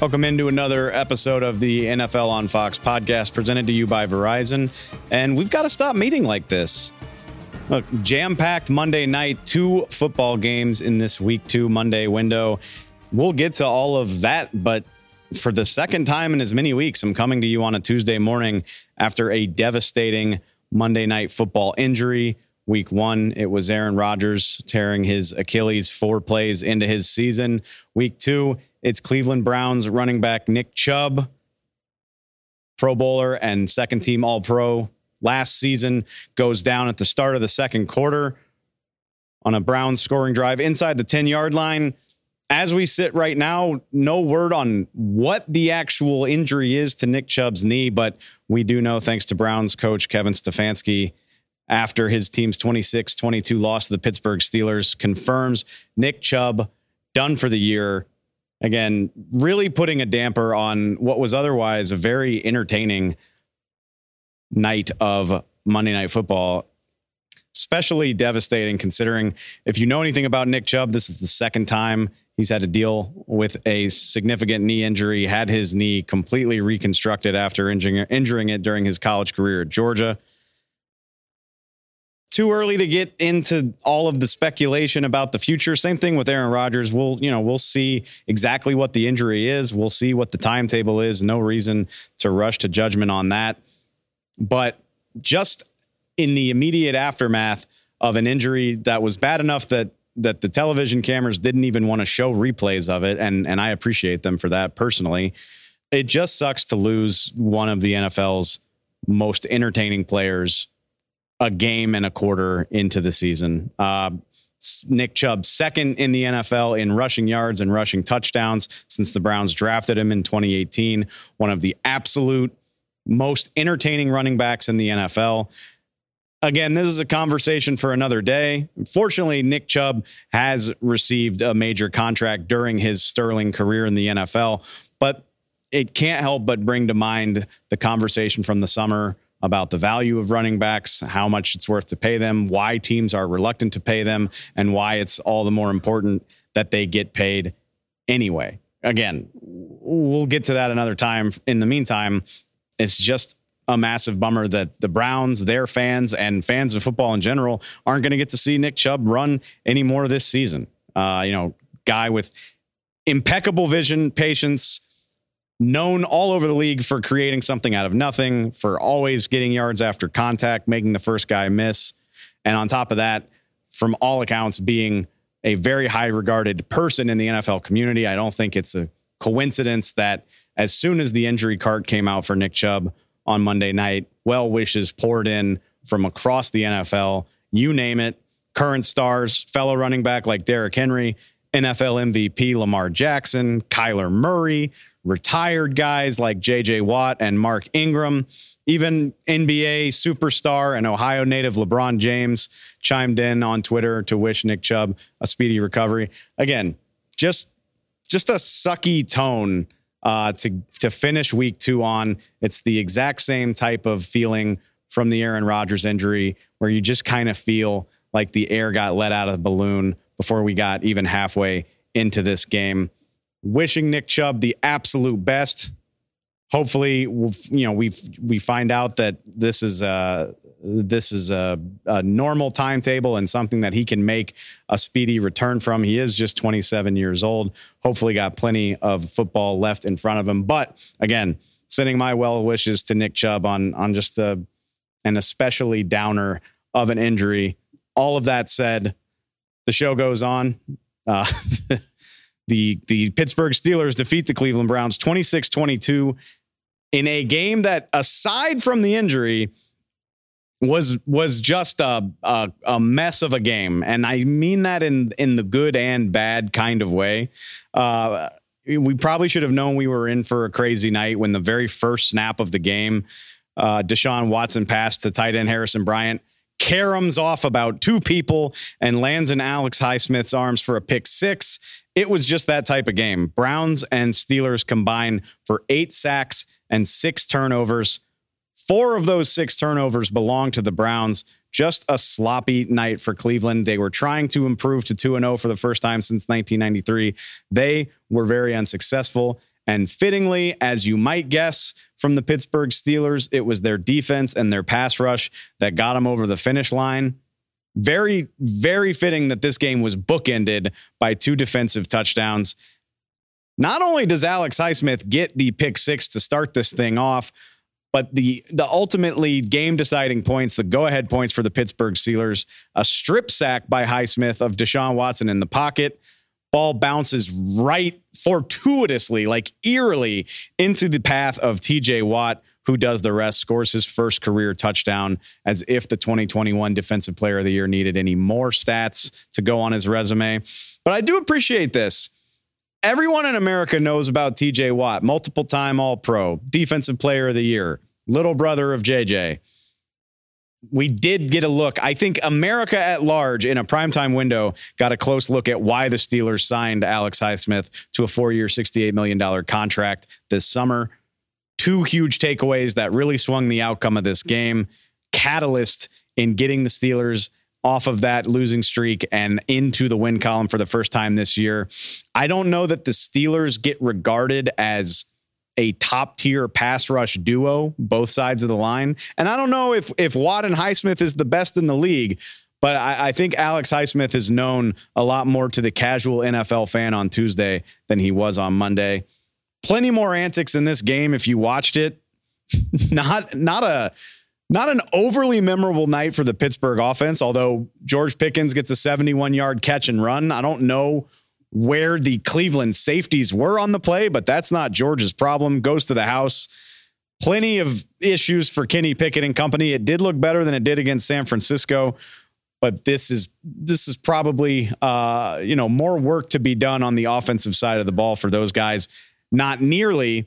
Welcome into another episode of the NFL on Fox podcast presented to you by Verizon. And we've got to stop meeting like this. Look, jam packed Monday night, two football games in this week two Monday window. We'll get to all of that, but for the second time in as many weeks, I'm coming to you on a Tuesday morning after a devastating Monday night football injury. Week one, it was Aaron Rodgers tearing his Achilles four plays into his season. Week two, it's Cleveland Browns running back Nick Chubb, Pro Bowler and second team All Pro last season, goes down at the start of the second quarter on a Browns scoring drive inside the 10 yard line. As we sit right now, no word on what the actual injury is to Nick Chubb's knee, but we do know, thanks to Browns coach Kevin Stefanski, after his team's 26 22 loss to the Pittsburgh Steelers, confirms Nick Chubb done for the year. Again, really putting a damper on what was otherwise a very entertaining night of Monday Night Football. Especially devastating considering if you know anything about Nick Chubb, this is the second time he's had to deal with a significant knee injury, had his knee completely reconstructed after injuring, it during his college career at Georgia too early to get into all of the speculation about the future. Same thing with Aaron Rodgers. We'll, you know, we'll see exactly what the injury is. We'll see what the timetable is. No reason to rush to judgment on that. But just in the immediate aftermath of an injury that was bad enough that that the television cameras didn't even want to show replays of it and and I appreciate them for that personally. It just sucks to lose one of the NFL's most entertaining players a game and a quarter into the season. Uh, Nick Chubb, second in the NFL in rushing yards and rushing touchdowns since the Browns drafted him in 2018. One of the absolute most entertaining running backs in the NFL. Again, this is a conversation for another day. Fortunately, Nick Chubb has received a major contract during his sterling career in the NFL, but it can't help but bring to mind the conversation from the summer about the value of running backs, how much it's worth to pay them, why teams are reluctant to pay them, and why it's all the more important that they get paid anyway. Again, we'll get to that another time. In the meantime, it's just a massive bummer that the Browns, their fans, and fans of football in general aren't going to get to see Nick Chubb run anymore this season. Uh, you know, guy with impeccable vision, patience, known all over the league for creating something out of nothing, for always getting yards after contact, making the first guy miss. And on top of that, from all accounts, being a very high regarded person in the NFL community. I don't think it's a coincidence that as soon as the injury card came out for Nick Chubb on Monday night, well wishes poured in from across the NFL. You name it. Current stars, fellow running back like Derrick Henry, NFL MVP Lamar Jackson, Kyler Murray, retired guys like JJ Watt and Mark Ingram, even NBA superstar and Ohio native LeBron James chimed in on Twitter to wish Nick Chubb a speedy recovery. Again, just just a sucky tone uh, to to finish week two on. It's the exact same type of feeling from the Aaron Rodgers injury, where you just kind of feel like the air got let out of the balloon before we got even halfway into this game wishing Nick Chubb the absolute best. Hopefully, we'll, you know we we find out that this is a this is a, a, normal timetable and something that he can make a speedy return from. He is just 27 years old. Hopefully, got plenty of football left in front of him. But again, sending my well wishes to Nick Chubb on on just a an especially downer of an injury. All of that said, the show goes on. Uh, The the Pittsburgh Steelers defeat the Cleveland Browns 26-22 in a game that aside from the injury was was just a, a, a mess of a game and I mean that in in the good and bad kind of way. Uh, we probably should have known we were in for a crazy night when the very first snap of the game uh, Deshaun Watson passed to tight end Harrison Bryant caroms off about two people and lands in Alex Highsmith's arms for a pick six. It was just that type of game. Browns and Steelers combined for eight sacks and six turnovers. Four of those six turnovers belong to the Browns. Just a sloppy night for Cleveland. They were trying to improve to 2 0 for the first time since 1993. They were very unsuccessful. And fittingly, as you might guess from the Pittsburgh Steelers, it was their defense and their pass rush that got them over the finish line. Very, very fitting that this game was bookended by two defensive touchdowns. Not only does Alex Highsmith get the pick six to start this thing off, but the the ultimately game deciding points, the go ahead points for the Pittsburgh Steelers, a strip sack by Highsmith of Deshaun Watson in the pocket. Ball bounces right fortuitously, like eerily, into the path of TJ Watt, who does the rest, scores his first career touchdown, as if the 2021 Defensive Player of the Year needed any more stats to go on his resume. But I do appreciate this. Everyone in America knows about TJ Watt, multiple time All Pro, Defensive Player of the Year, little brother of JJ we did get a look. I think America at large in a primetime window got a close look at why the Steelers signed Alex Highsmith to a four year, $68 million contract this summer. Two huge takeaways that really swung the outcome of this game. Catalyst in getting the Steelers off of that losing streak and into the win column for the first time this year. I don't know that the Steelers get regarded as a top tier pass rush duo, both sides of the line. And I don't know if if Watt and Highsmith is the best in the league, but I, I, think Alex Highsmith is known a lot more to the casual NFL fan on Tuesday than he was on Monday. Plenty more antics in this game if you watched it. not not a not an overly memorable night for the Pittsburgh offense, although George Pickens gets a 71 yard catch and run. I don't know where the Cleveland safeties were on the play, but that's not George's problem. Goes to the house. Plenty of issues for Kenny Pickett and company. It did look better than it did against San Francisco, but this is this is probably uh, you know more work to be done on the offensive side of the ball for those guys. Not nearly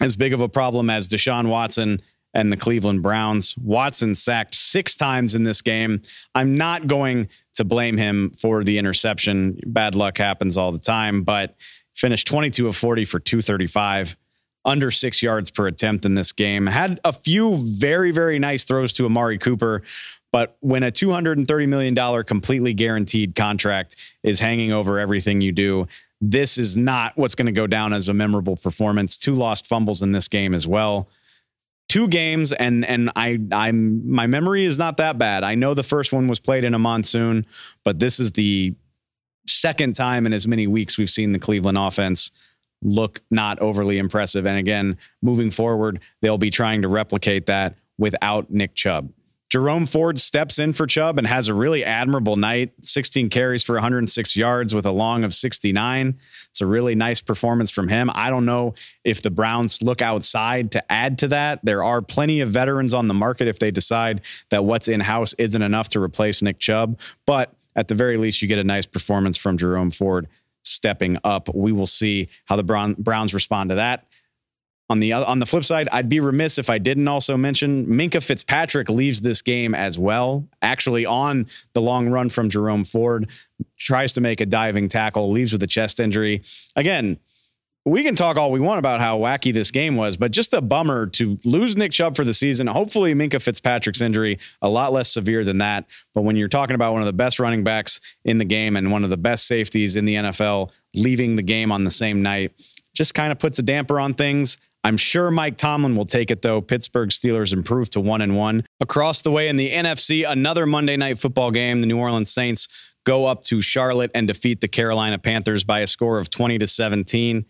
as big of a problem as Deshaun Watson and the Cleveland Browns. Watson sacked six times in this game. I'm not going to blame him for the interception. Bad luck happens all the time, but finished 22 of 40 for 235, under six yards per attempt in this game. Had a few very, very nice throws to Amari Cooper. But when a $230 million completely guaranteed contract is hanging over everything you do, this is not what's going to go down as a memorable performance. Two lost fumbles in this game as well two games and and I I'm my memory is not that bad. I know the first one was played in a monsoon, but this is the second time in as many weeks we've seen the Cleveland offense look not overly impressive. And again, moving forward, they'll be trying to replicate that without Nick Chubb. Jerome Ford steps in for Chubb and has a really admirable night 16 carries for 106 yards with a long of 69. It's a really nice performance from him. I don't know if the Browns look outside to add to that. There are plenty of veterans on the market if they decide that what's in house isn't enough to replace Nick Chubb. But at the very least, you get a nice performance from Jerome Ford stepping up. We will see how the Browns respond to that. On the on the flip side, I'd be remiss if I didn't also mention Minkah Fitzpatrick leaves this game as well. Actually, on the long run from Jerome Ford, tries to make a diving tackle, leaves with a chest injury. Again, we can talk all we want about how wacky this game was, but just a bummer to lose Nick Chubb for the season. Hopefully, Minkah Fitzpatrick's injury a lot less severe than that. But when you're talking about one of the best running backs in the game and one of the best safeties in the NFL leaving the game on the same night, just kind of puts a damper on things. I'm sure Mike Tomlin will take it though. Pittsburgh Steelers improved to one and one. Across the way in the NFC, another Monday night football game. The New Orleans Saints go up to Charlotte and defeat the Carolina Panthers by a score of 20 to 17.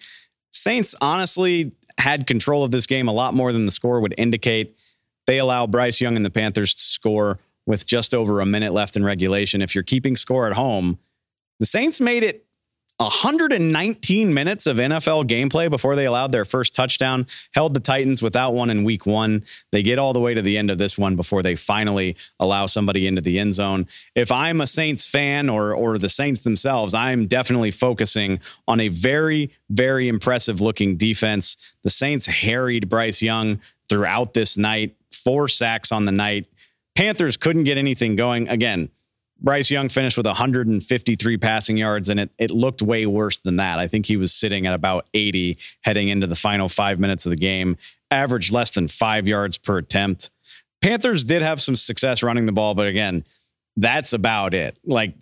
Saints honestly had control of this game a lot more than the score would indicate. They allow Bryce Young and the Panthers to score with just over a minute left in regulation. If you're keeping score at home, the Saints made it 119 minutes of NFL gameplay before they allowed their first touchdown, held the Titans without one in week one. They get all the way to the end of this one before they finally allow somebody into the end zone. If I'm a Saints fan or, or the Saints themselves, I'm definitely focusing on a very, very impressive looking defense. The Saints harried Bryce Young throughout this night, four sacks on the night. Panthers couldn't get anything going. Again, Bryce Young finished with 153 passing yards, and it, it looked way worse than that. I think he was sitting at about 80 heading into the final five minutes of the game, averaged less than five yards per attempt. Panthers did have some success running the ball, but again, that's about it. Like,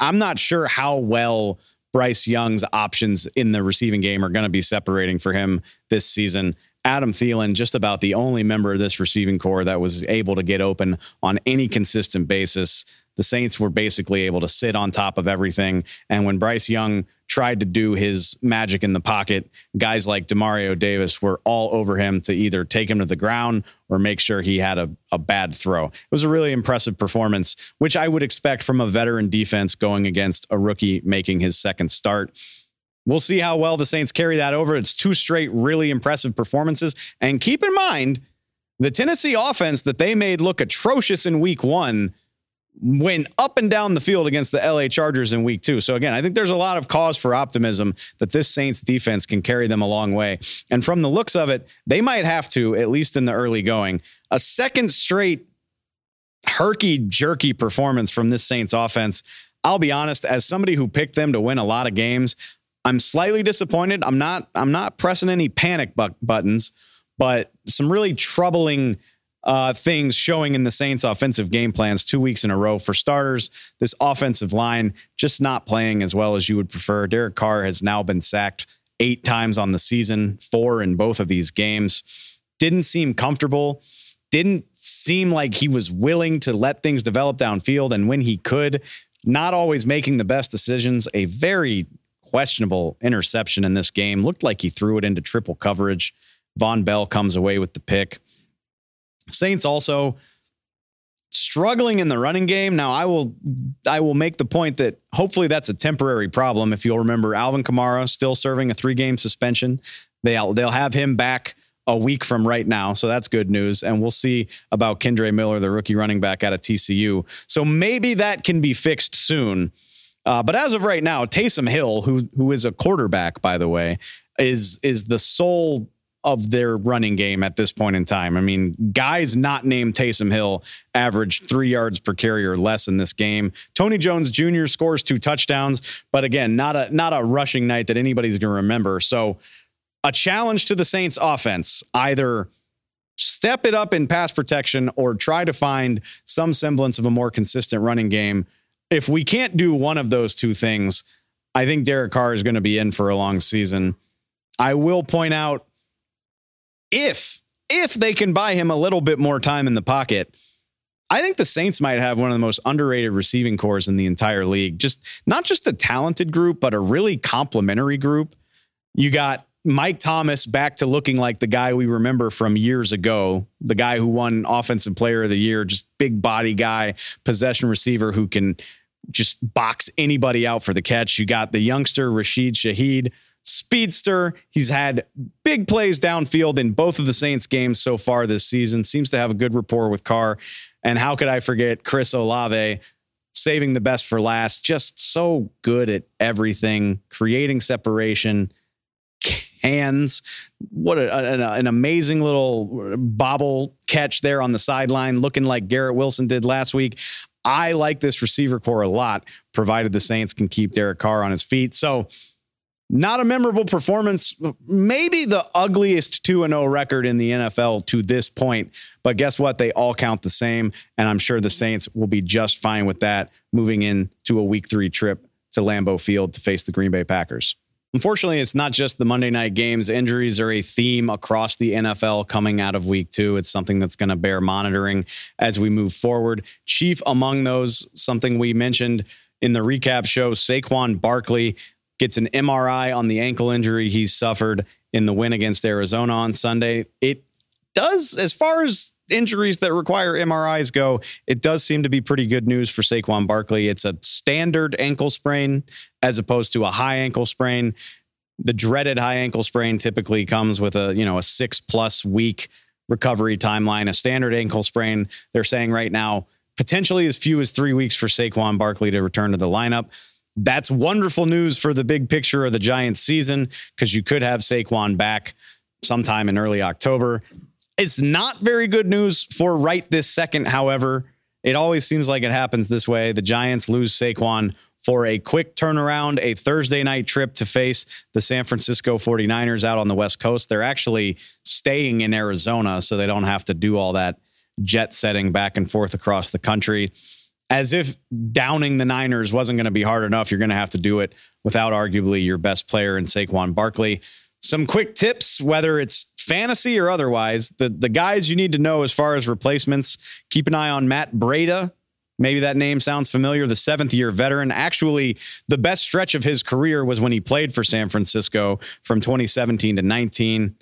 I'm not sure how well Bryce Young's options in the receiving game are going to be separating for him this season. Adam Thielen, just about the only member of this receiving corps that was able to get open on any consistent basis. The Saints were basically able to sit on top of everything. And when Bryce Young tried to do his magic in the pocket, guys like Demario Davis were all over him to either take him to the ground or make sure he had a, a bad throw. It was a really impressive performance, which I would expect from a veteran defense going against a rookie making his second start. We'll see how well the Saints carry that over. It's two straight really impressive performances. And keep in mind, the Tennessee offense that they made look atrocious in week one went up and down the field against the LA Chargers in week two. So again, I think there's a lot of cause for optimism that this Saints defense can carry them a long way. And from the looks of it, they might have to, at least in the early going, a second straight herky jerky performance from this Saints offense. I'll be honest, as somebody who picked them to win a lot of games, I'm slightly disappointed. I'm not I'm not pressing any panic bu- buttons, but some really troubling uh, things showing in the Saints' offensive game plans two weeks in a row. For starters, this offensive line just not playing as well as you would prefer. Derek Carr has now been sacked eight times on the season, four in both of these games. Didn't seem comfortable. Didn't seem like he was willing to let things develop downfield. And when he could, not always making the best decisions. A very questionable interception in this game. Looked like he threw it into triple coverage. Vonn Bell comes away with the pick. Saints also struggling in the running game. Now I will I will make the point that hopefully that's a temporary problem. If you'll remember, Alvin Kamara still serving a three game suspension. They'll they'll have him back a week from right now, so that's good news. And we'll see about Kendre Miller, the rookie running back out of TCU. So maybe that can be fixed soon. Uh, but as of right now, Taysom Hill, who who is a quarterback, by the way, is is the sole of their running game at this point in time. I mean, guys not named Taysom Hill averaged three yards per carry or less in this game. Tony Jones Jr. scores two touchdowns, but again, not a not a rushing night that anybody's going to remember. So, a challenge to the Saints offense, either step it up in pass protection or try to find some semblance of a more consistent running game. If we can't do one of those two things, I think Derek Carr is going to be in for a long season. I will point out if if they can buy him a little bit more time in the pocket, I think the Saints might have one of the most underrated receiving corps in the entire league. Just not just a talented group, but a really complementary group. You got Mike Thomas back to looking like the guy we remember from years ago, the guy who won Offensive Player of the Year, just big body guy, possession receiver who can just box anybody out for the catch. You got the youngster Rashid Shaheed, speedster. He's had big plays downfield in both of the Saints games so far this season. Seems to have a good rapport with Carr. And how could I forget Chris Olave saving the best for last? Just so good at everything, creating separation, hands. What a, an, an amazing little bobble catch there on the sideline, looking like Garrett Wilson did last week. I like this receiver corps a lot, provided the Saints can keep Derek Carr on his feet. So, not a memorable performance, maybe the ugliest 2 0 record in the NFL to this point. But guess what? They all count the same. And I'm sure the Saints will be just fine with that moving into a week three trip to Lambeau Field to face the Green Bay Packers. Unfortunately, it's not just the Monday night games. Injuries are a theme across the NFL coming out of week two. It's something that's going to bear monitoring as we move forward. Chief among those, something we mentioned in the recap show, Saquon Barkley gets an MRI on the ankle injury he suffered in the win against Arizona on Sunday. It does, as far as injuries that require MRIs go, it does seem to be pretty good news for Saquon Barkley. It's a standard ankle sprain as opposed to a high ankle sprain. The dreaded high ankle sprain typically comes with a, you know, a six plus week recovery timeline. A standard ankle sprain, they're saying right now, potentially as few as three weeks for Saquon Barkley to return to the lineup. That's wonderful news for the big picture of the Giants season because you could have Saquon back sometime in early October. It's not very good news for right this second, however. It always seems like it happens this way. The Giants lose Saquon for a quick turnaround, a Thursday night trip to face the San Francisco 49ers out on the West Coast. They're actually staying in Arizona, so they don't have to do all that jet setting back and forth across the country. As if downing the Niners wasn't going to be hard enough. You're going to have to do it without arguably your best player in Saquon Barkley. Some quick tips, whether it's fantasy or otherwise, the, the guys you need to know as far as replacements. Keep an eye on Matt Breida. Maybe that name sounds familiar. The seventh year veteran. Actually, the best stretch of his career was when he played for San Francisco from 2017 to 19.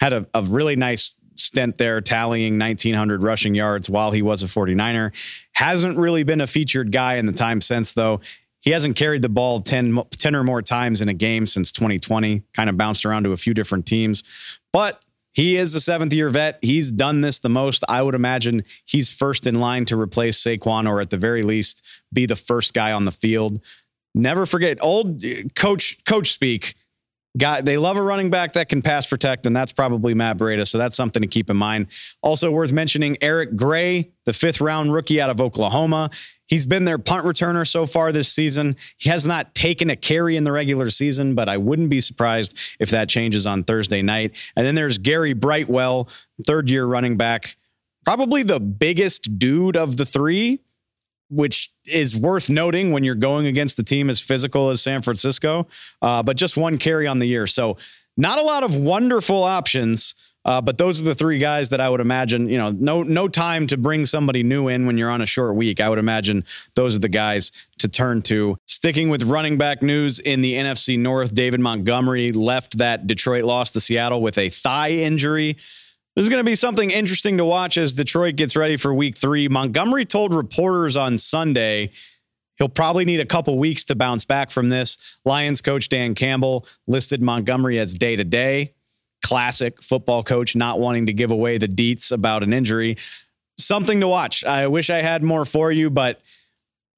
Had a, a really nice stint there, tallying 1,900 rushing yards while he was a 49er. Hasn't really been a featured guy in the time since, though. He hasn't carried the ball 10, 10 or more times in a game since 2020, kind of bounced around to a few different teams. But he is a seventh year vet. He's done this the most. I would imagine he's first in line to replace Saquon or at the very least be the first guy on the field. Never forget old uh, coach coach speak They love a running back that can pass protect, and that's probably Matt Breida. So that's something to keep in mind. Also worth mentioning, Eric Gray, the fifth round rookie out of Oklahoma. He's been their punt returner so far this season. He has not taken a carry in the regular season, but I wouldn't be surprised if that changes on Thursday night. And then there's Gary Brightwell, third year running back, probably the biggest dude of the three which is worth noting when you're going against a team as physical as San Francisco, uh, but just one carry on the year. So, not a lot of wonderful options. Uh, but those are the three guys that I would imagine, you know, no no time to bring somebody new in when you're on a short week. I would imagine those are the guys to turn to. Sticking with running back news in the NFC North, David Montgomery left that Detroit loss to Seattle with a thigh injury. There's going to be something interesting to watch as Detroit gets ready for week three. Montgomery told reporters on Sunday he'll probably need a couple weeks to bounce back from this. Lions coach Dan Campbell listed Montgomery as day to day. Classic football coach not wanting to give away the deets about an injury. Something to watch. I wish I had more for you, but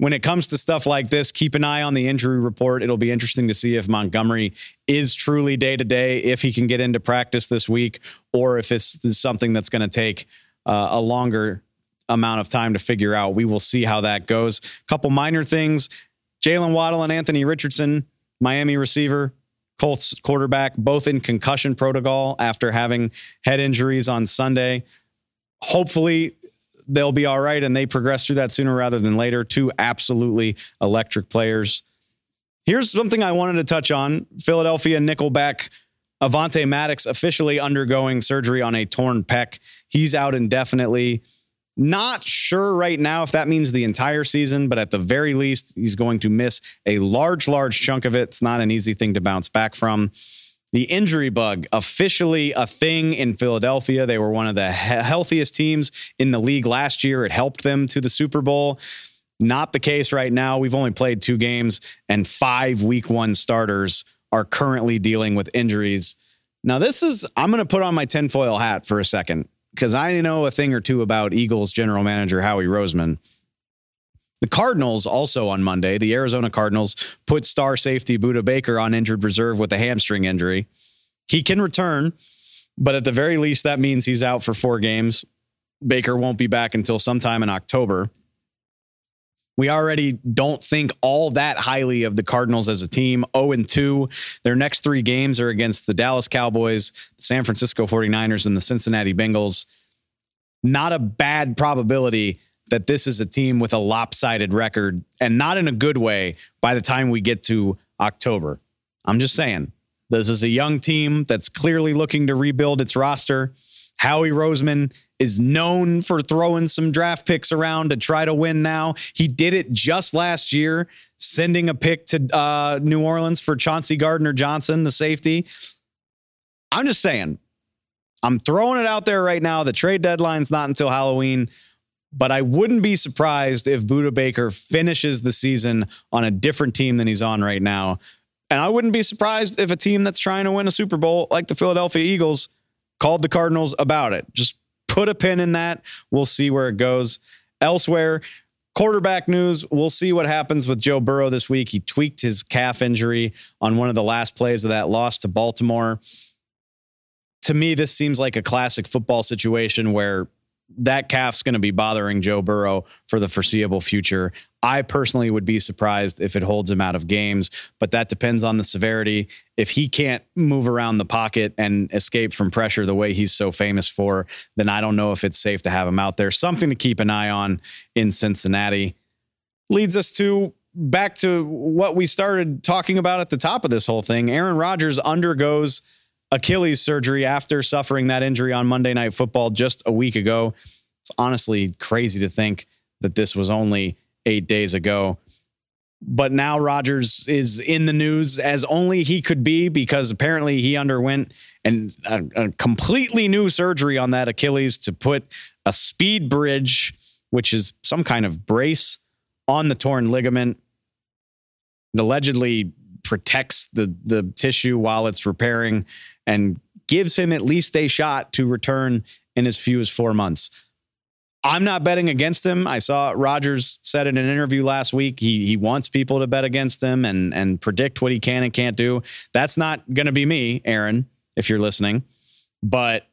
when it comes to stuff like this, keep an eye on the injury report. It'll be interesting to see if Montgomery is truly day to day, if he can get into practice this week, or if it's, something that's going to take uh, a longer amount of time to figure out. We will see how that goes. A couple minor things Jalen Waddle and Anthony Richardson, Miami receiver, Colts quarterback, both in concussion protocol after having head injuries on Sunday. Hopefully, they'll be all right and they progress through that sooner rather than later. Two absolutely electric players. Here's something I wanted to touch on Philadelphia Nickelback. Avonte Maddox officially undergoing surgery on a torn pec. He's out indefinitely. Not sure right now if that means the entire season, but at the very least, he's going to miss a large, large chunk of it. It's not an easy thing to bounce back from. The injury bug officially a thing in Philadelphia. They were one of the he- healthiest teams in the league last year. It helped them to the Super Bowl. Not the case right now. We've only played two games, and five week one starters are currently dealing with injuries. Now, this is, I'm going to put on my tinfoil hat for a second because I know a thing or two about Eagles general manager Howie Roseman. The Cardinals also on Monday, the Arizona Cardinals put star safety Budda Baker on injured reserve with a hamstring injury. He can return, but at the very least, that means he's out for four games. Baker won't be back until sometime in October. We already don't think all that highly of the Cardinals as a team. 0 and 2. Their next three games are against the Dallas Cowboys, the San Francisco 49ers, and the Cincinnati Bengals. Not a bad probability that this is a team with a lopsided record and not in a good way by the time we get to October. I'm just saying, this is a young team that's clearly looking to rebuild its roster. Howie Roseman is known for throwing some draft picks around to try to win now. He did it just last year, sending a pick to uh, New Orleans for Chauncey Gardner Johnson, the safety. I'm just saying, I'm throwing it out there right now. The trade deadline's not until Halloween. But I wouldn't be surprised if Budda Baker finishes the season on a different team than he's on right now. And I wouldn't be surprised if a team that's trying to win a Super Bowl like the Philadelphia Eagles called the Cardinals about it. Just put a pin in that. We'll see where it goes. Elsewhere, quarterback news. We'll see what happens with Joe Burrow this week. He tweaked his calf injury on one of the last plays of that loss to Baltimore. To me, this seems like a classic football situation where that calf's going to be bothering Joe Burrow for the foreseeable future. I personally would be surprised if it holds him out of games, but that depends on the severity. If he can't move around the pocket and escape from pressure the way he's so famous for, then I don't know if it's safe to have him out there. Something to keep an eye on in Cincinnati. leads us to back to what we started talking about at the top of this whole thing. Aaron Rodgers undergoes Achilles surgery after suffering that injury on Monday Night Football just a week ago. It's honestly crazy to think that this was only eight days ago. But now Rodgers is in the news as only he could be because apparently he underwent an, a, a completely new surgery on that Achilles to put a SpeedBridge, which is some kind of brace on the torn ligament. It allegedly protects the the tissue while it's repairing and gives him at least a shot to return in as few as four months. I'm not betting against him. I saw Rodgers said in an interview last week he he wants people to bet against him and and predict what he can and can't do. That's not going to be me, Aaron, if you're listening. But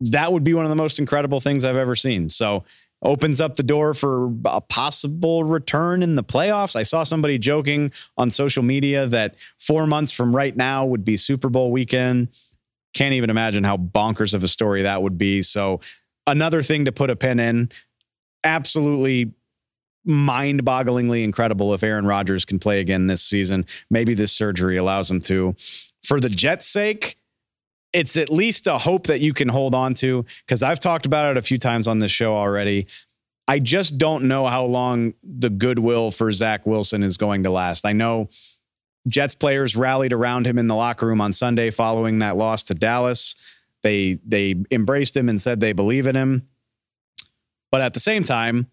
that would be one of the most incredible things I've ever seen. So opens up the door for a possible return in the playoffs. I saw somebody joking on social media that four months from right now would be Super Bowl weekend. Can't even imagine how bonkers of a story that would be. So, another thing to put a pin in. Absolutely mind bogglingly incredible if Aaron Rodgers can play again this season. Maybe this surgery allows him to. For the Jets' sake, it's at least a hope that you can hold on to because I've talked about it a few times on this show already. I just don't know how long the goodwill for Zach Wilson is going to last. I know Jets players rallied around him in the locker room on Sunday following that loss to Dallas. They they embraced him and said they believe in him. But at the same time,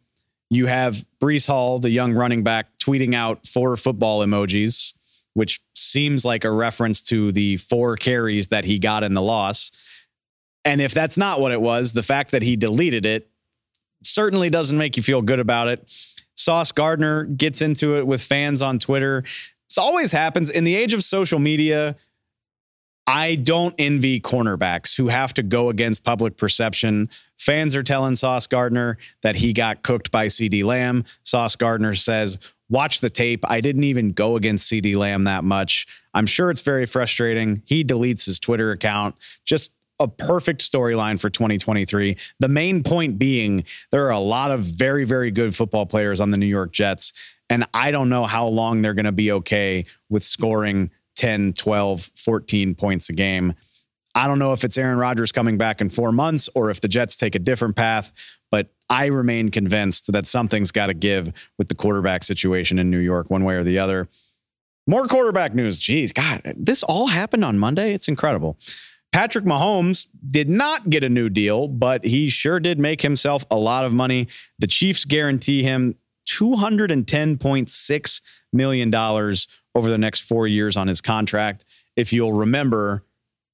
you have Breece Hall, the young running back, tweeting out four football emojis which seems like a reference to the four carries that he got in the loss. And if that's not what it was, the fact that he deleted it certainly doesn't make you feel good about it. Sauce Gardner gets into it with fans on Twitter. This always happens in the age of social media. I don't envy cornerbacks who have to go against public perception. Fans are telling Sauce Gardner that he got cooked by CeeDee Lamb. Sauce Gardner says, watch the tape. I didn't even go against CeeDee Lamb that much. I'm sure it's very frustrating. He deletes his Twitter account. Just a perfect storyline for 2023. The main point being there are a lot of very, very good football players on the New York Jets. And I don't know how long they're going to be okay with scoring 10, 12, 14 points a game. I don't know if it's Aaron Rodgers coming back in four months or if the Jets take a different path, but I remain convinced that something's got to give with the quarterback situation in New York, one way or the other. More quarterback news. Geez, God, this all happened on Monday. It's incredible. Patrick Mahomes did not get a new deal, but he sure did make himself a lot of money. The Chiefs guarantee him $210.6 million over the next four years on his contract. If you'll remember,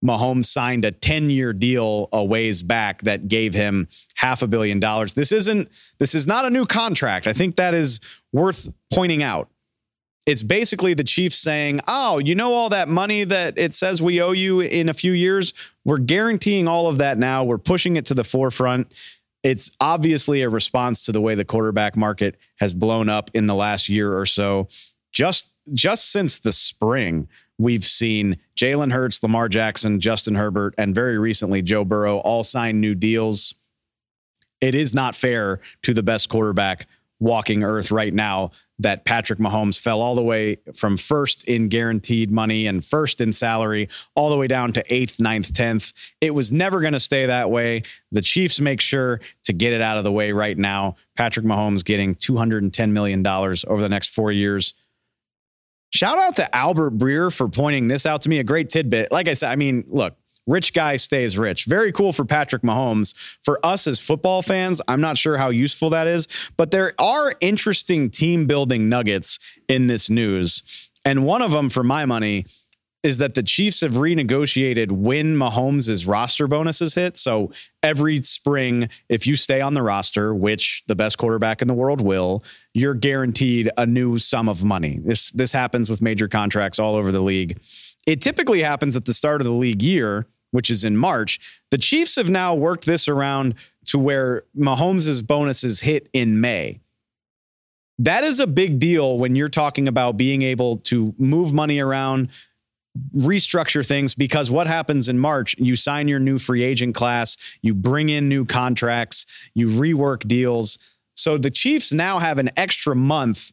Mahomes signed a 10 year deal a ways back that gave him half a billion dollars. This isn't, this is not a new contract. I think that is worth pointing out. It's basically the Chiefs saying, Oh, you know, all that money that it says we owe you in a few years? We're guaranteeing all of that now. We're pushing it to the forefront. It's obviously a response to the way the quarterback market has blown up in the last year or so. Just, just since the spring, we've seen Jalen Hurts, Lamar Jackson, Justin Herbert, and very recently Joe Burrow all sign new deals. It is not fair to the best quarterback walking earth right now that Patrick Mahomes fell all the way from first in guaranteed money and first in salary, all the way down to eighth, ninth, tenth. It was never going to stay that way. The Chiefs make sure to get it out of the way right now. Patrick Mahomes getting $210 million over the next four years Shout out to Albert Breer for pointing this out to me. A great tidbit. Like I said, I mean, look, rich guy stays rich. Very cool for Patrick Mahomes. For us as football fans, I'm not sure how useful that is, but there are interesting team building nuggets in this news. And one of them, for my money, is that the Chiefs have renegotiated when Mahomes' roster bonuses hit. So every spring, if you stay on the roster, which the best quarterback in the world will, you're guaranteed a new sum of money. This this happens with major contracts all over the league. It typically happens at the start of the league year, which is in March. The Chiefs have now worked this around to where Mahomes' bonuses hit in May. That is a big deal when you're talking about being able to move money around restructure things because what happens in March, you sign your new free agent class, you bring in new contracts, you rework deals. So the Chiefs now have an extra month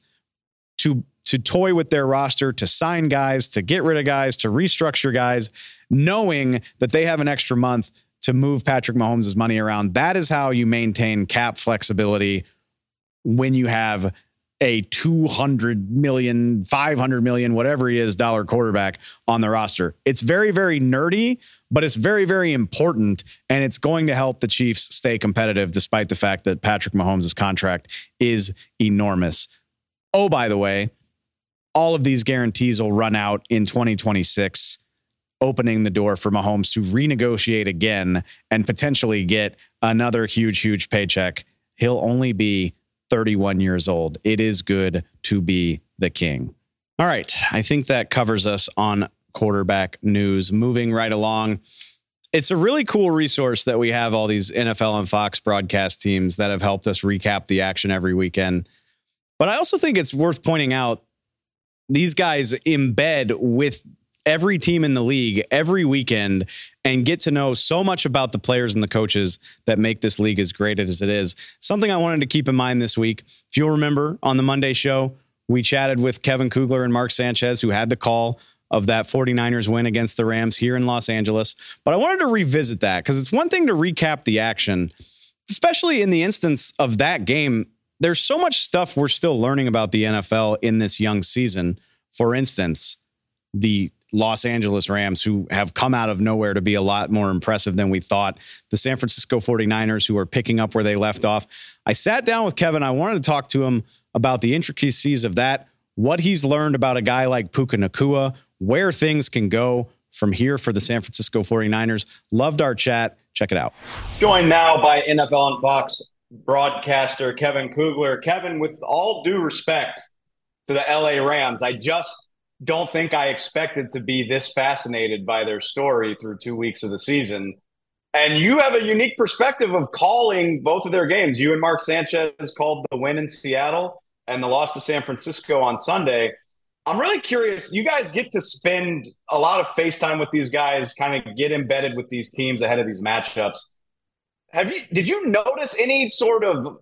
to to toy with their roster, to sign guys, to get rid of guys, to restructure guys, knowing that they have an extra month to move Patrick Mahomes' money around. That is how you maintain cap flexibility when you have a 200 million, 500 million, whatever he is, dollar quarterback on the roster. It's very, very nerdy, but it's very, very important. And it's going to help the Chiefs stay competitive, despite the fact that Patrick Mahomes' contract is enormous. Oh, by the way, all of these guarantees will run out in 2026, opening the door for Mahomes to renegotiate again and potentially get another huge, huge paycheck. He'll only be 31 years old. It is good to be the king. All right. I think that covers us on quarterback news. Moving right along. It's a really cool resource that we have all these NFL and Fox broadcast teams that have helped us recap the action every weekend. But I also think it's worth pointing out these guys embed with every team in the league every weekend and get to know so much about the players and the coaches that make this league as great as it is. Something I wanted to keep in mind this week. If you'll remember on the Monday show, we chatted with Kevin Kugler and Mark Sanchez, who had the call of that 49ers win against the Rams here in Los Angeles. But I wanted to revisit that because it's one thing to recap the action, especially in the instance of that game there's so much stuff we're still learning about the NFL in this young season. For instance, the Los Angeles Rams, who have come out of nowhere to be a lot more impressive than we thought. The San Francisco 49ers, who are picking up where they left off. I sat down with Kevin. I wanted to talk to him about the intricacies of that, what he's learned about a guy like Puka Nacua, where things can go from here for the San Francisco 49ers. Loved our chat. Check it out. Joined now by NFL on Fox broadcaster Kevin Kugler. Kevin, with all due respect to the LA Rams, I just don't think I expected to be this fascinated by their story through two weeks of the season. And you have a unique perspective of calling both of their games. You and Mark Sanchez called the win in Seattle and the loss to San Francisco on Sunday. I'm really curious. You guys get to spend a lot of FaceTime with these guys, kind of get embedded with these teams ahead of these matchups. Have you did you notice any sort of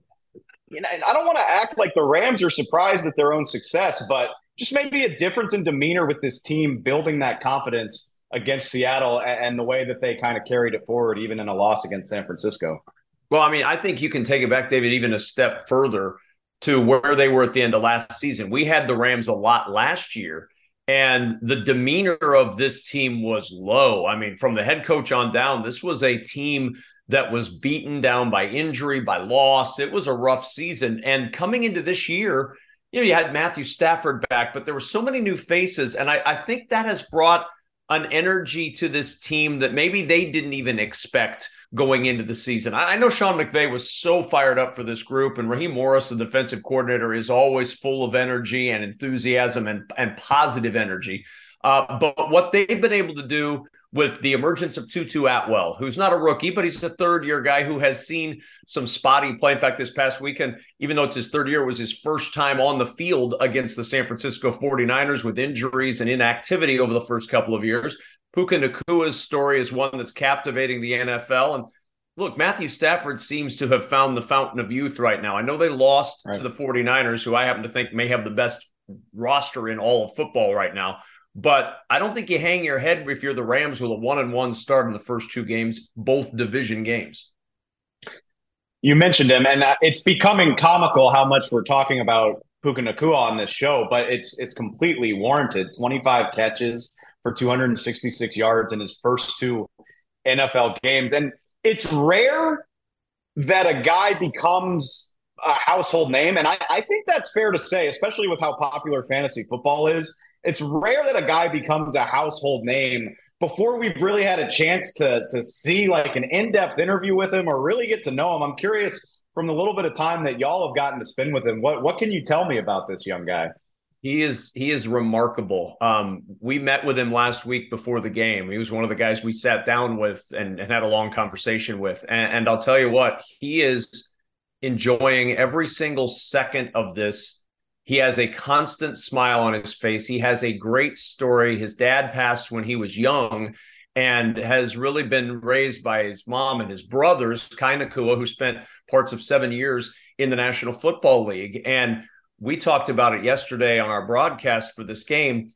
you know, I don't want to act like the Rams are surprised at their own success, but just maybe a difference in demeanor with this team building that confidence against Seattle and, and the way that they kind of carried it forward, even in a loss against San Francisco. Well, I mean, I think you can take it back, David, even a step further to where they were at the end of last season. We had the Rams a lot last year, and the demeanor of this team was low. I mean, from the head coach on down, this was a team that was beaten down by injury, by loss. It was a rough season. And coming into this year, you know, you had Matthew Stafford back, but there were so many new faces. And I, I think that has brought an energy to this team that maybe they didn't even expect going into the season. I, I know Sean McVay was so fired up for this group, and Raheem Morris, the defensive coordinator, is always full of energy and enthusiasm and, and positive energy. Uh, but what they've been able to do with the emergence of Tutu Atwell, who's not a rookie, but he's a third year guy who has seen some spotty play. In fact, this past weekend, even though it's his third year, was his first time on the field against the San Francisco 49ers with injuries and inactivity over the first couple of years. Puka Nacua's story is one that's captivating the NFL. And look, Matthew Stafford seems to have found the fountain of youth right now. I know they lost right. to the 49ers, who I happen to think may have the best roster in all of football right now. But I don't think you hang your head if you're the Rams with a one and one start in the first two games, both division games. You mentioned him, and uh, it's becoming comical how much we're talking about Puka Nacua on this show, but it's it's completely warranted. 25 catches for 266 yards in his first two NFL games. And it's rare that a guy becomes a household name. And I, I think that's fair to say, especially with how popular fantasy football is it's rare that a guy becomes a household name before we've really had a chance to to see like an in-depth interview with him or really get to know him. I'm curious from the little bit of time that y'all have gotten to spend with him. What what can you tell me about this young guy? He is he is remarkable. Um, we met with him last week before the game. He was one of the guys we sat down with and, and had a long conversation with. And, and I'll tell you what, he is enjoying every single second of this he has a constant smile on his face. He has a great story. His dad passed when he was young and has really been raised by his mom and his brothers, Kai Nacua, who spent parts of seven years in the National Football League. And we talked about it yesterday on our broadcast for this game.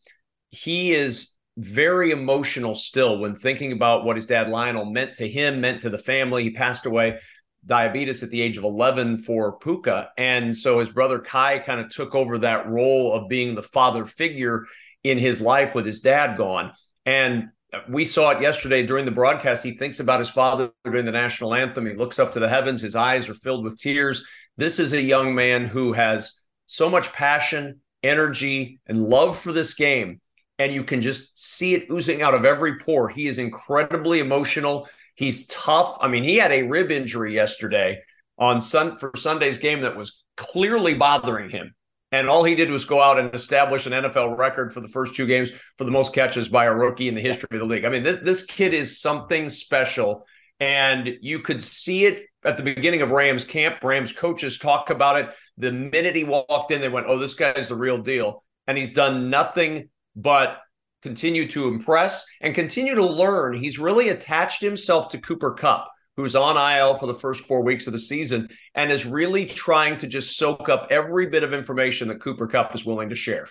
He is very emotional still when thinking about what his dad Lionel meant to him, meant to the family. He passed away diabetes at the age of 11 for Puka. And so his brother Kai kind of took over that role of being the father figure in his life with his dad gone. And we saw it yesterday during the broadcast. He thinks about his father during the national anthem. He looks up to the heavens. His eyes are filled with tears. This is a young man who has so much passion, energy, and love for this game and you can just see it oozing out of every pore. He is incredibly emotional. He's tough. I mean, he had a rib injury yesterday on Sun for Sunday's game that was clearly bothering him. And all he did was go out and establish an NFL record for the first two games for the most catches by a rookie in the history of the league. I mean, this this kid is something special. And you could see it at the beginning of Rams camp. Rams coaches talk about it. The minute he walked in, they went, Oh, this guy's the real deal. And he's done nothing but continue to impress and continue to learn. He's really attached himself to Cooper Kupp, who's on IL for the first four weeks of the season, and is really trying to just soak up every bit of information that Cooper Kupp is willing to share.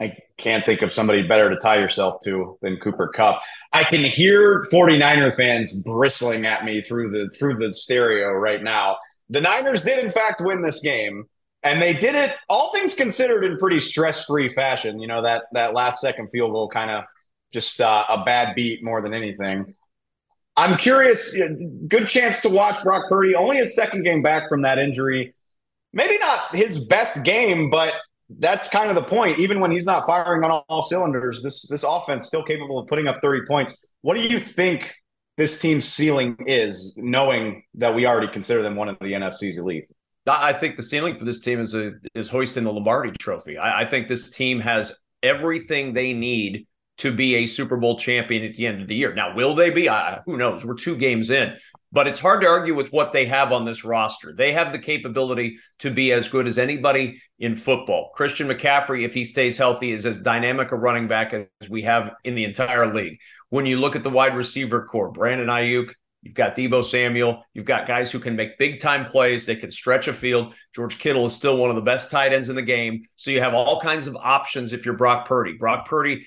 I can't think of somebody better to tie yourself to than Cooper Kupp. I can hear 49er fans bristling at me through the through the stereo right now. The Niners did in fact win this game. And they did it, all things considered, in pretty stress-free fashion. You know that that last second field goal kind of just uh, a bad beat more than anything. I'm curious. Good chance to watch Brock Purdy. Only his second game back from that injury. Maybe not his best game, but that's kind of the point. Even when he's not firing on all cylinders, this this offense still capable of putting up 30 points. What do you think this team's ceiling is, knowing that we already consider them one of the NFC's elite? I think the ceiling for this team is a, is hoisting the Lombardi Trophy. I, I think this team has everything they need to be a Super Bowl champion at the end of the year. Now, will they be? I, who knows? We're two games in, but it's hard to argue with what they have on this roster. They have the capability to be as good as anybody in football. Christian McCaffrey, if he stays healthy, is as dynamic a running back as we have in the entire league. When you look at the wide receiver corps, Brandon Aiyuk, You've got Deebo Samuel. You've got guys who can make big time plays. They can stretch a field. George Kittle is still one of the best tight ends in the game. So you have all kinds of options if you're Brock Purdy. Brock Purdy,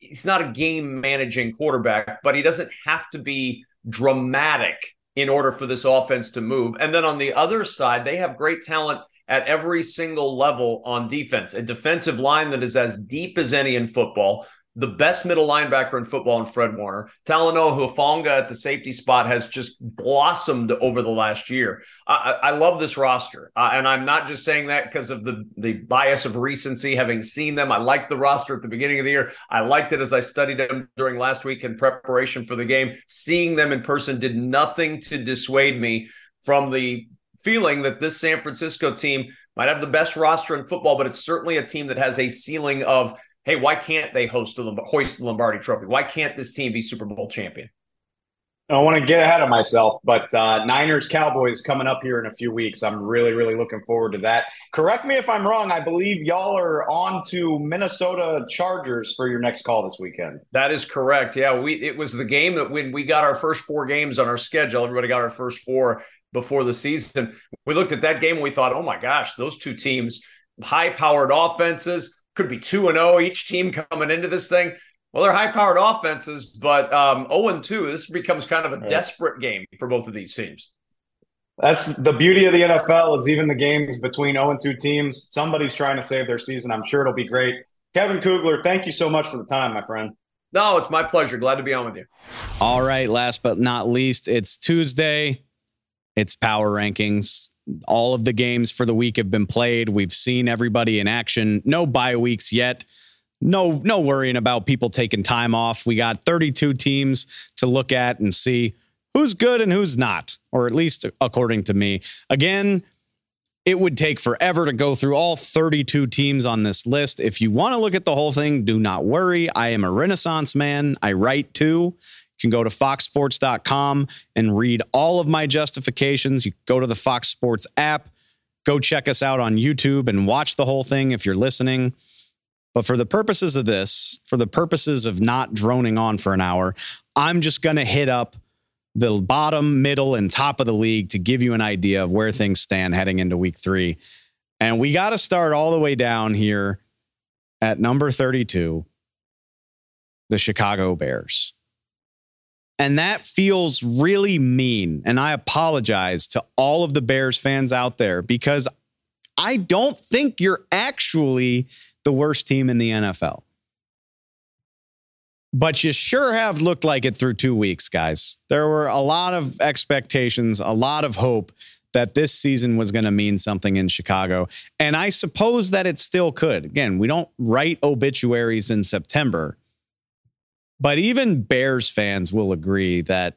he's not a game managing quarterback, but he doesn't have to be dramatic in order for this offense to move. And then on the other side, they have great talent at every single level on defense. A defensive line that is as deep as any in football the best middle linebacker in football in Fred Warner. Talanoa Hufanga at the safety spot has just blossomed over the last year. I, I love this roster, uh, and I'm not just saying that because of the the bias of recency, having seen them. I liked the roster at the beginning of the year. I liked it as I studied them during last week in preparation for the game. Seeing them in person did nothing to dissuade me from the feeling that this San Francisco team might have the best roster in football, but it's certainly a team that has a ceiling of hey, why can't they host the hoist the Lombardi Trophy? Why can't this team be Super Bowl champion? I don't want to get ahead of myself, but uh, Niners Cowboys coming up here in a few weeks. I'm really, really looking forward to that. Correct me if I'm wrong. I believe y'all are on to Minnesota Chargers for your next call this weekend. That is correct. Yeah, we it was the game that when we got our first four games on our schedule, everybody got our first four before the season. We looked at that game and we thought, oh my gosh, those two teams, high powered offenses could be 2 and 0 each team coming into this thing. Well, they're high powered offenses, but um, 0 and 2, this becomes kind of a desperate game for both of these teams. That's the beauty of the NFL is even the games between 0 and 2 teams. Somebody's trying to save their season. I'm sure it'll be great. Kevin Kugler, thank you so much for the time, my friend. No, it's my pleasure. Glad to be on with you. All right. Last but not least, it's Tuesday. It's power rankings all of the games for the week have been played. We've seen everybody in action. No bye weeks yet. No, no worrying about people taking time off. We got 32 teams to look at and see who's good and who's not, or at least according to me. Again, it would take forever to go through all 32 teams on this list. If you want to look at the whole thing, do not worry. I am a Renaissance man. I write too. Can go to foxsports.com and read all of my justifications. You go to the Fox Sports app, go check us out on YouTube and watch the whole thing if you're listening. But for the purposes of this, for the purposes of not droning on for an hour, I'm just going to hit up the bottom, middle, and top of the league to give you an idea of where things stand heading into week three. And we got to start all the way down here at number 32, the Chicago Bears. And that feels really mean. And I apologize to all of the Bears fans out there because I don't think you're actually the worst team in the NFL. But you sure have looked like it through two weeks, guys. There were a lot of expectations, a lot of hope that this season was going to mean something in Chicago. And I suppose that it still could. Again, we don't write obituaries in September, but even Bears fans will agree that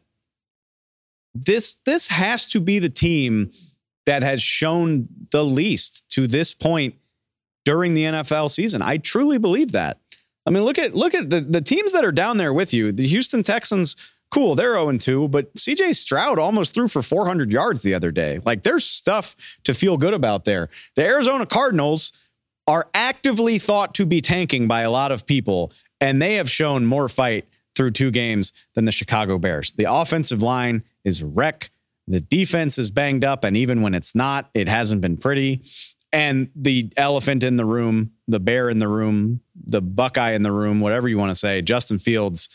this this has to be the team that has shown the least to this point during the NFL season. I truly believe that. I mean, look at look at the, the teams that are down there with you. The Houston Texans cool, they're 0 2, but CJ Stroud almost threw for 400 yards the other day. Like there's stuff to feel good about there. The Arizona Cardinals are actively thought to be tanking by a lot of people, and they have shown more fight through two games than the Chicago Bears. The offensive line is wreck. The defense is banged up, and even when it's not, it hasn't been pretty. And the elephant in the room, the bear in the room, the Buckeye in the room, whatever you want to say, Justin Fields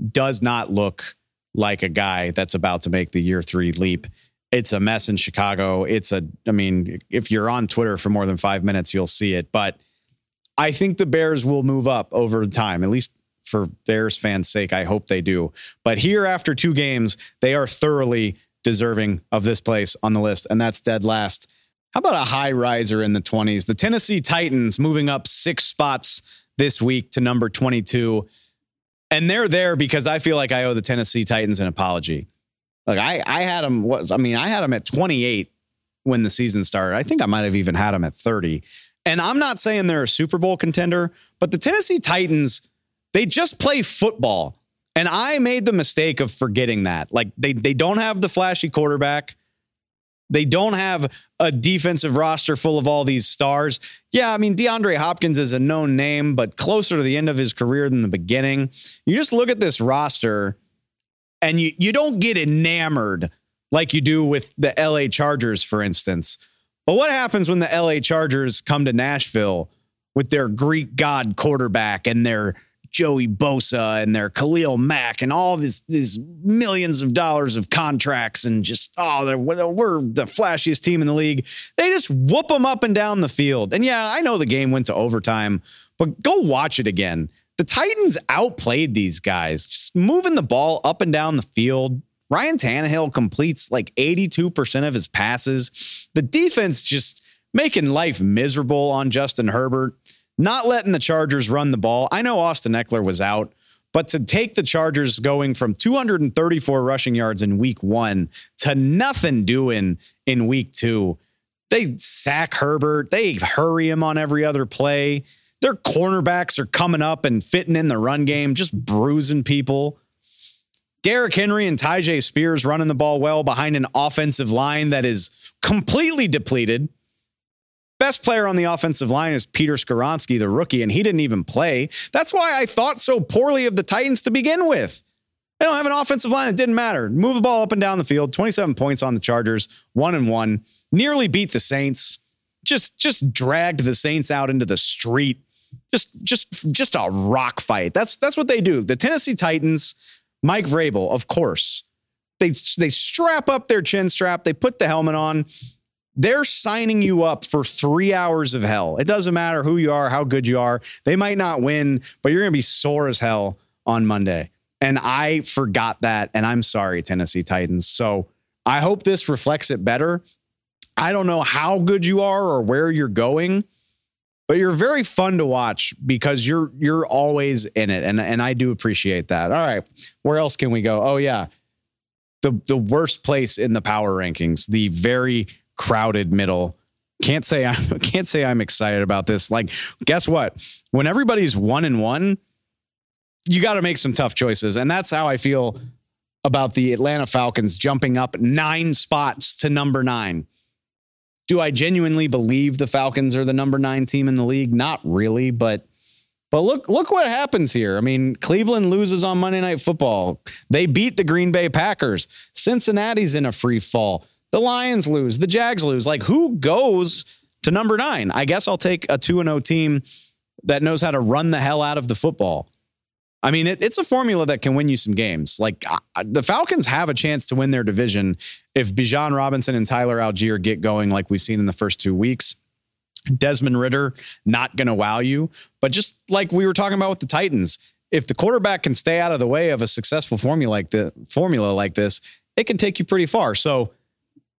does not look like a guy that's about to make the year three leap. It's a mess in Chicago. It's a, I mean, if you're on Twitter for more than five minutes, you'll see it. But I think the Bears will move up over time, at least for Bears fans' sake. I hope they do. But here, after two games, they are thoroughly deserving of this place on the list, and that's dead last. How about a high riser in the 20s? The Tennessee Titans moving up six spots this week to number 22. And they're there because I feel like I owe the Tennessee Titans an apology. Like I, I had them. Was I mean, I had them at 28 when the season started. I think I might have even had them at 30. And I'm not saying they're a Super Bowl contender, but the Tennessee Titans, they just play football. And I made the mistake of forgetting that. Like they they don't have the flashy quarterback. They don't have a defensive roster full of all these stars. Yeah, I mean, DeAndre Hopkins is a known name, but closer to the end of his career than the beginning. You just look at this roster and you, you don't get enamored like you do with the LA Chargers, for instance. But what happens when the LA Chargers come to Nashville with their Greek god quarterback and their Joey Bosa and their Khalil Mack and all these these millions of dollars of contracts and just oh we're the flashiest team in the league. They just whoop them up and down the field. And yeah, I know the game went to overtime, but go watch it again. The Titans outplayed these guys, just moving the ball up and down the field. Ryan Tannehill completes like 82% of his passes. The defense just making life miserable on Justin Herbert not letting the Chargers run the ball. I know Austin Ekeler was out, but to take the Chargers going from 234 rushing yards in week one to nothing doing in week two, they sack Herbert, they hurry him on every other play. Their cornerbacks are coming up and fitting in the run game, just bruising people. Derrick Henry and Tyjae Spears running the ball well behind an offensive line that is completely depleted. Best player on the offensive line is Peter Skoronski, the rookie, and he didn't even play. That's why I thought so poorly of the Titans to begin with. They don't have an offensive line. It didn't matter. Move the ball up and down the field. 27 points on the Chargers, one and one. Nearly beat the Saints. Just, just dragged the Saints out into the street. Just, just, just a rock fight. That's that's what they do. The Tennessee Titans, Mike Vrabel, of course. They they strap up their chin strap. They put the helmet on. They're signing you up for three hours of hell. It doesn't matter who you are, how good you are. They might not win, but you're going to be sore as hell on Monday. And I forgot that. And I'm sorry, Tennessee Titans. So I hope this reflects it better. I don't know how good you are or where you're going, but you're very fun to watch because you're you're always in it. And, and I do appreciate that. All right. Where else can we go? Oh, yeah. The the worst place in the power rankings, the very crowded middle. Can't say I can't say I'm excited about this. Like, guess what? When everybody's one and one, you got to make some tough choices, and that's how I feel about the Atlanta Falcons jumping up nine spots to number nine. Do I genuinely believe the Falcons are the number nine team in the league? Not really, but but look look what happens here. I mean, Cleveland loses on Monday Night Football. They beat the Green Bay Packers. Cincinnati's in a free fall. The Lions lose, the Jags lose. Like, who goes to number nine. I guess I'll take a 2 and 0 team that knows how to run the hell out of the football. I mean, it, it's a formula that can win you some games. Like the Falcons have a chance to win their division if Bijan Robinson and Tyler Allgeier get going, like we've seen in the first two weeks. Desmond Ridder, not going to wow you, but just like we were talking about with the Titans, if the quarterback can stay out of the way of a successful formula like the formula like this, it can take you pretty far. So,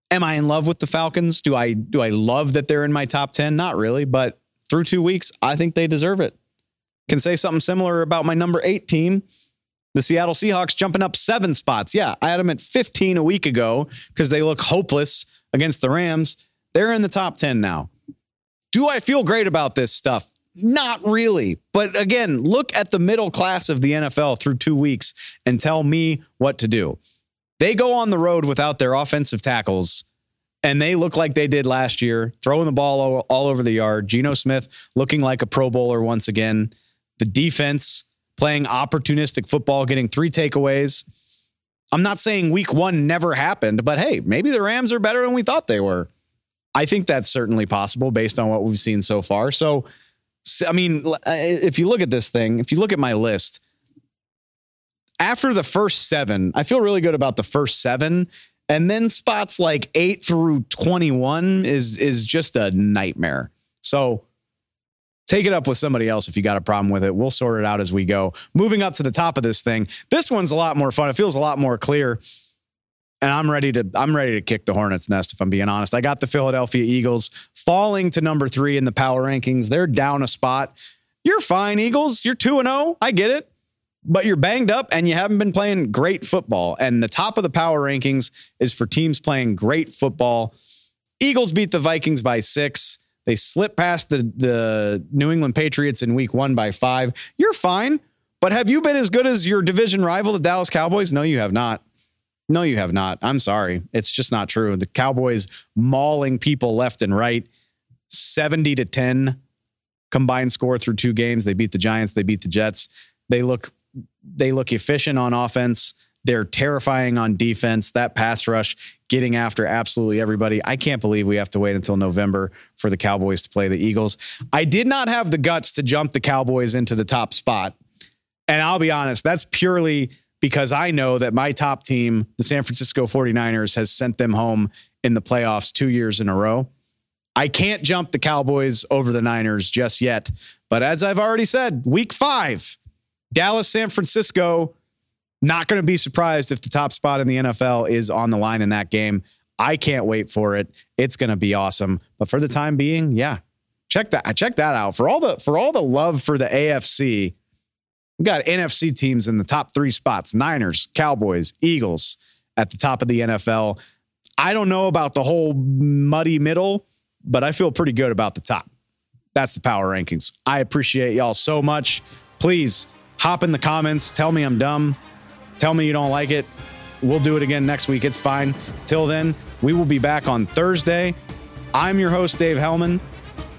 am I in love with the Falcons? Do I do I love that they're in my top 10? Not really, but through 2 weeks, I think they deserve it. Can say something similar about my number 8 team, the Seattle Seahawks jumping up 7 spots. Yeah, I had them at 15 a week ago cuz they look hopeless against the Rams. They're in the top 10 now. Do I feel great about this stuff? Not really. But again, look at the middle class of the NFL through two weeks and tell me what to do. They go on the road without their offensive tackles, and they look like they did last year, throwing the ball all, all over the yard. Geno Smith looking like a Pro Bowler once again. The defense playing opportunistic football, getting three takeaways. I'm not saying week one never happened, but hey, maybe the Rams are better than we thought they were. I think that's certainly possible based on what we've seen so far. So, I mean, uh, if you look at this thing, if you look at my list, after the first seven, I feel really good about the first seven. And then spots like eight through 21 is is just a nightmare. So take it up with somebody else if you got a problem with it. We'll sort it out as we go. Moving up to the top of this thing, this one's a lot more fun. It feels a lot more clear and I'm ready to I'm ready to kick the Hornets nest if I'm being honest. I got the Philadelphia Eagles falling to number 3 in the power rankings. They're down a spot. You're fine, Eagles. You're 2 and 0. I get it. But you're banged up and you haven't been playing great football. And the top of the power rankings is for teams playing great football. Eagles beat the Vikings by 6. They slip past the the New England Patriots in week 1 by 5. You're fine. But have you been as good as your division rival, the Dallas Cowboys? No, you have not. No, you have not. I'm sorry. It's just not true. The Cowboys mauling people left and right, 70 to 10 combined score through two games. They beat the Giants, they beat the Jets. They look they look efficient on offense. They're terrifying on defense. That pass rush getting after absolutely everybody. I can't believe we have to wait until November for the Cowboys to play the Eagles. I did not have the guts to jump the Cowboys into the top spot. And I'll be honest, that's purely because I know that my top team, the San Francisco 49ers, has sent them home in the playoffs two years in a row. I can't jump the Cowboys over the Niners just yet. But as I've already said, week five, Dallas, San Francisco, not going to be surprised if the top spot in the NFL is on the line in that game. I can't wait for it. It's going to be awesome. But for the time being, yeah, check that uh, check that out. For all the for all the love for the AFC, we got NFC teams in the top three spots Niners, Cowboys, Eagles at the top of the NFL. I don't know about the whole muddy middle, but I feel pretty good about the top. That's the power rankings. I appreciate y'all so much. Please hop in the comments. Tell me I'm dumb. Tell me you don't like it. We'll do it again next week. It's fine. Till then, we will be back on Thursday. I'm your host, Dave Helman.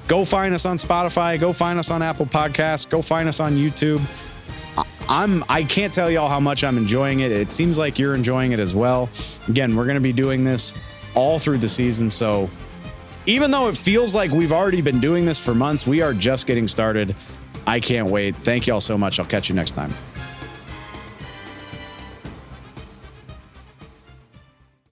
Go find us on Spotify. Go find us on Apple Podcasts. Go find us on YouTube. I'm I can't tell y'all how much I'm enjoying it. It seems like you're enjoying it as well. Again, we're going to be doing this all through the season, so even though it feels like we've already been doing this for months, we are just getting started. I can't wait. Thank y'all so much. I'll catch you next time.